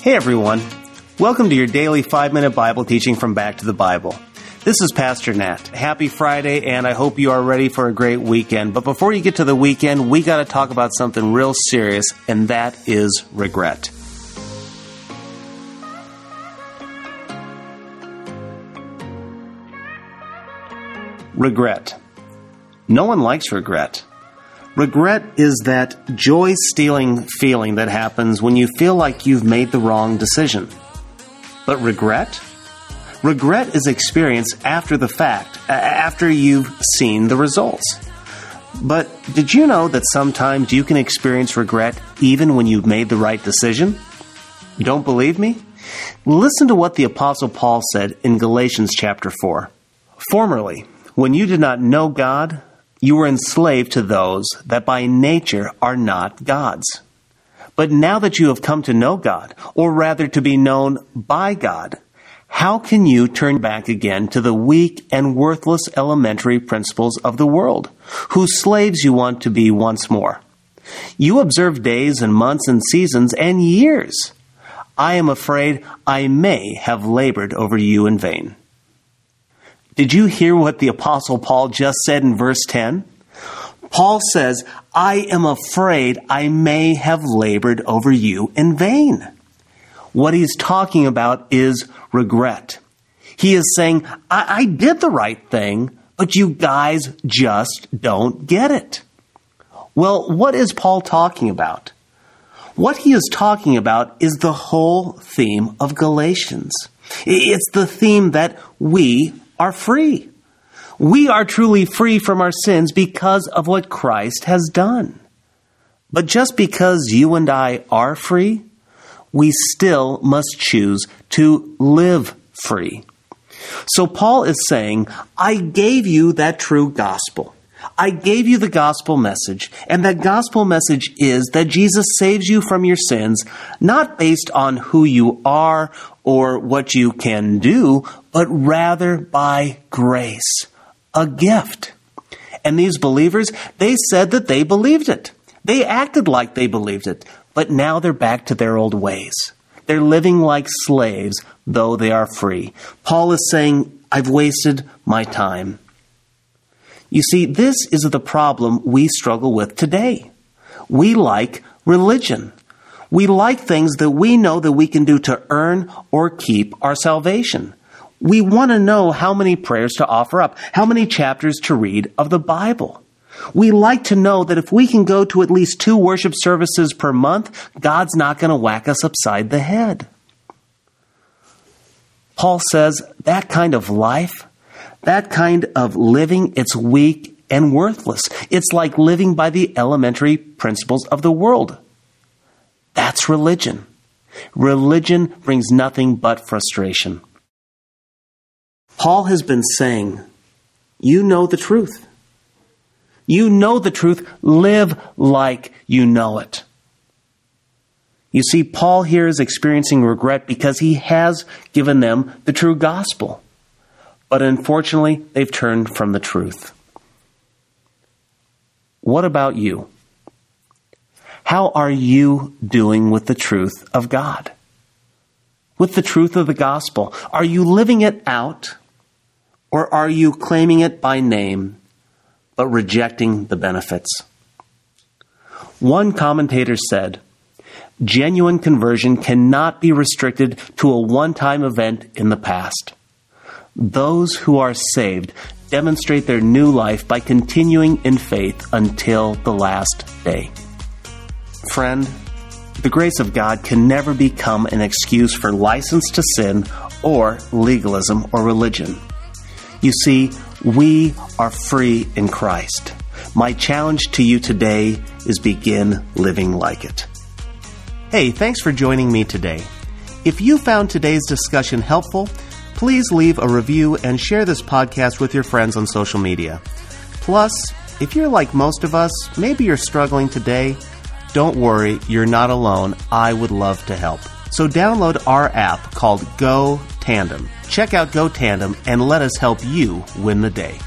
Hey everyone. Welcome to your daily five minute Bible teaching from Back to the Bible. This is Pastor Nat. Happy Friday, and I hope you are ready for a great weekend. But before you get to the weekend, we got to talk about something real serious, and that is regret. Regret. No one likes regret. Regret is that joy stealing feeling that happens when you feel like you've made the wrong decision. But regret? Regret is experienced after the fact, after you've seen the results. But did you know that sometimes you can experience regret even when you've made the right decision? Don't believe me? Listen to what the Apostle Paul said in Galatians chapter 4. Formerly, when you did not know God, you were enslaved to those that by nature are not God's. But now that you have come to know God, or rather to be known by God, how can you turn back again to the weak and worthless elementary principles of the world, whose slaves you want to be once more? You observe days and months and seasons and years. I am afraid I may have labored over you in vain. Did you hear what the Apostle Paul just said in verse 10? Paul says, I am afraid I may have labored over you in vain. What he's talking about is regret. He is saying, I, I did the right thing, but you guys just don't get it. Well, what is Paul talking about? What he is talking about is the whole theme of Galatians. It's the theme that we are free. We are truly free from our sins because of what Christ has done. But just because you and I are free, we still must choose to live free. So Paul is saying, I gave you that true gospel. I gave you the gospel message, and that gospel message is that Jesus saves you from your sins, not based on who you are or what you can do, but rather by grace, a gift. And these believers, they said that they believed it. They acted like they believed it, but now they're back to their old ways. They're living like slaves, though they are free. Paul is saying, I've wasted my time. You see, this is the problem we struggle with today. We like religion. We like things that we know that we can do to earn or keep our salvation. We want to know how many prayers to offer up, how many chapters to read of the Bible. We like to know that if we can go to at least two worship services per month, God's not going to whack us upside the head. Paul says that kind of life, that kind of living, it's weak and worthless. It's like living by the elementary principles of the world. That's religion. Religion brings nothing but frustration. Paul has been saying, You know the truth. You know the truth. Live like you know it. You see, Paul here is experiencing regret because he has given them the true gospel. But unfortunately, they've turned from the truth. What about you? How are you doing with the truth of God? With the truth of the gospel? Are you living it out? Or are you claiming it by name, but rejecting the benefits? One commentator said, genuine conversion cannot be restricted to a one time event in the past. Those who are saved demonstrate their new life by continuing in faith until the last day. Friend, the grace of God can never become an excuse for license to sin or legalism or religion. You see, we are free in Christ. My challenge to you today is begin living like it. Hey, thanks for joining me today. If you found today's discussion helpful, please leave a review and share this podcast with your friends on social media. Plus, if you're like most of us, maybe you're struggling today don't worry, you're not alone. I would love to help. So download our app called Go Tandem. Check out Go Tandem and let us help you win the day.